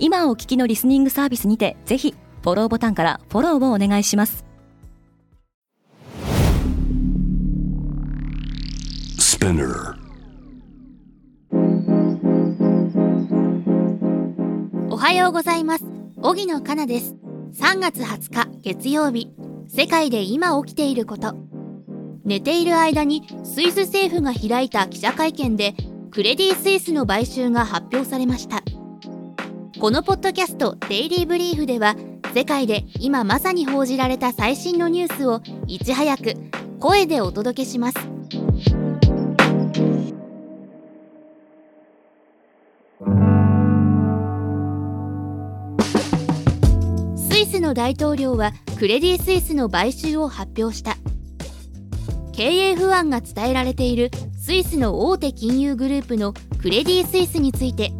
今お聞きのリスニングサービスにてぜひフォローボタンからフォローをお願いします。おはようございます。荻野かなです。3月20日月曜日。世界で今起きていること。寝ている間にスイス政府が開いた記者会見でクレディ・スイスの買収が発表されましたこのポッドキャスト「デイリー・ブリーフ」では世界で今まさに報じられた最新のニュースをいち早く声でお届けします。スイスの大統領はクレディ・スイスの買収を発表した。経営不安が伝えられているスイスの大手金融グループのクレディ・スイスについて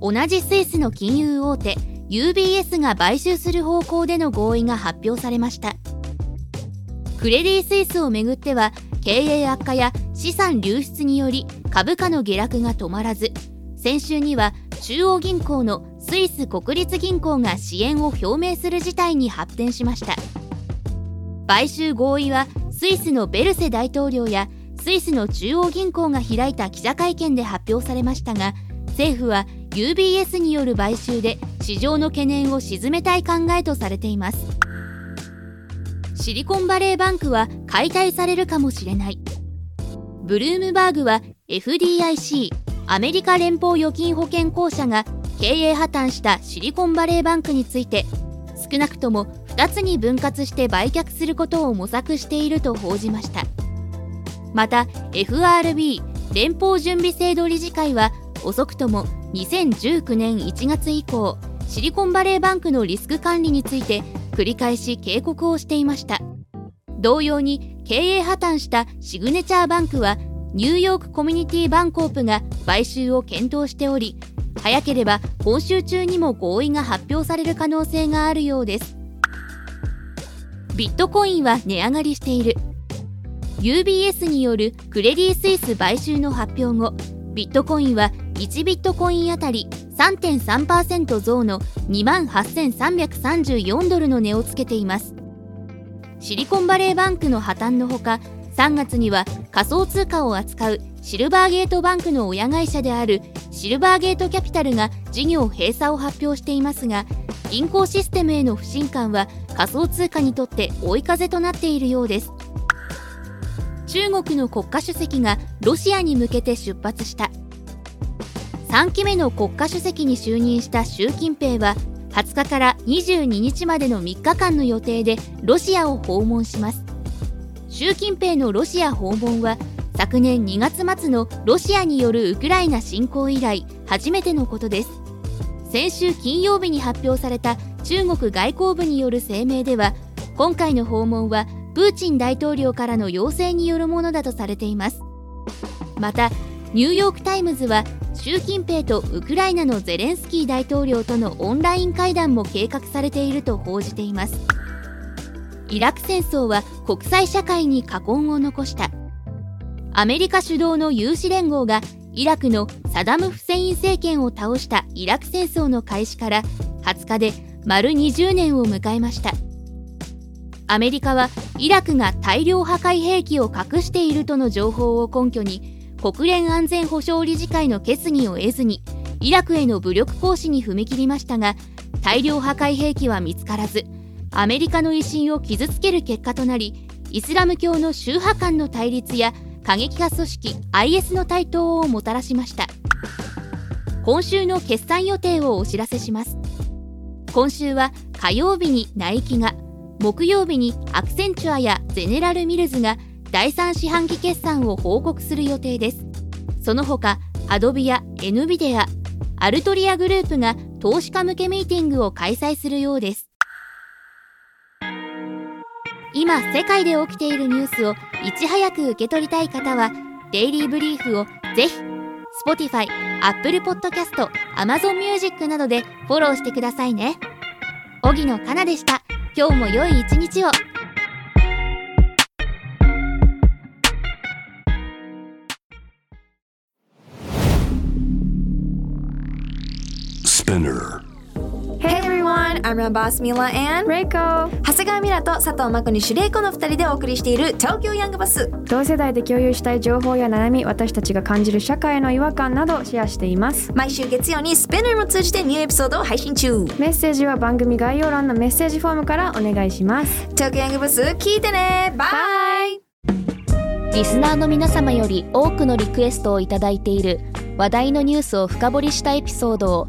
同じスイスの金融大手 UBS が買収する方向での合意が発表されました。クレディ・スイスをめぐっては経営悪化や資産流出により株価の下落が止まらず先週には中央銀行のスイス国立銀行が支援を表明する事態に発展しました。買収合意はスイスのベルセ大統領やスイスの中央銀行が開いた記者会見で発表されましたが政府は UBS による買収で市場の懸念を鎮めたい考えとされています。シリコンバレーバンクは解体されるかもしれない。ブルームバーグは FDIC アメリカ連邦預金保険公社が経営破綻したシリコンバレーバンクについて少なくとも2つに分割して売却することを模索していると報じました。また FRB 連邦準備制度理事会は遅くとも2019年1月以降シリコンバレーバンクのリスク管理について繰り返し警告をしていました。同様に経営破綻したシグネチャーバンクはニューヨークコミュニティバンコープが買収を検討しており早ければ今週中にも合意が発表される可能性があるようです。ビットコインは値上がりしている。UBS によるクレディ・スイス買収の発表後ビットコインは1ビットコインあたり3.3%増の28,334ドルの値をつけています。シリコンバレーバンクの破綻のほか3月には仮想通貨を扱うシルバーゲートバンクの親会社であるシルバーゲートキャピタルが事業閉鎖を発表していますが銀行システムへの不信感は仮想通貨にとって追い風となっているようです。中国の国家主席がロシアに向けて出発した。3期目の国家主席に就任した習近平は20日から22日までの3日間の予定でロシアを訪問します。習近平のロシア訪問は昨年2月末のロシアによるウクライナ侵攻以来初めてのことです。先週金曜日に発表された中国外交部による声明では今回の訪問はプーチン大統領からの要請によるものだとされています。またニューヨーク・タイムズは習近平とウクライナのゼレンスキー大統領とのオンライン会談も計画されていると報じています。イラク戦争は国際社会に禍根を残した。アメリカ主導の有志連合がイラクのサダム・フセイン政権を倒したイラク戦争の開始から20日で丸20年を迎えました。アメリカはイラクが大量破壊兵器を隠しているとの情報を根拠に国連安全保障理事会の決議を得ずにイラクへの武力行使に踏み切りましたが大量破壊兵器は見つからずアメリカの威信を傷つける結果となりイスラム教の宗派間の対立や過激派組織 IS の台頭をもたらしました。今週の決算予定をお知らせします。今週は火曜日にナイキが木曜日にアクセンチュアやゼネラルミルズが第3四半期決算を報告する予定です。その他アドビや NVIDIA アルトリアグループが投資家向けミーティングを開催するようです。今世界で起きているニュースをいち早く受け取りたい方はデイリーブリーフをぜひ Spotify、Apple Podcast、Amazon Music などでフォローしてくださいね。荻野かなでした。今日も良い一日を。Spinner. Hey everyone, I'm your boss Mila and レイコ長谷川ミラと佐藤真子にシュレイコの2人でお送りしている東京ヤングバス同世代で共有したい情報や悩み私たちが感じる社会の違和感などシェアしています。毎週月曜にスペナーも通じてニューエピソードを配信中。メッセージは番組概要欄のメッセージフォームからお願いします。東京ヤングバス聞いてね。バイリスナーの皆様より多くのリクエストをいただいている話題のニュースを深掘りしたエピソードを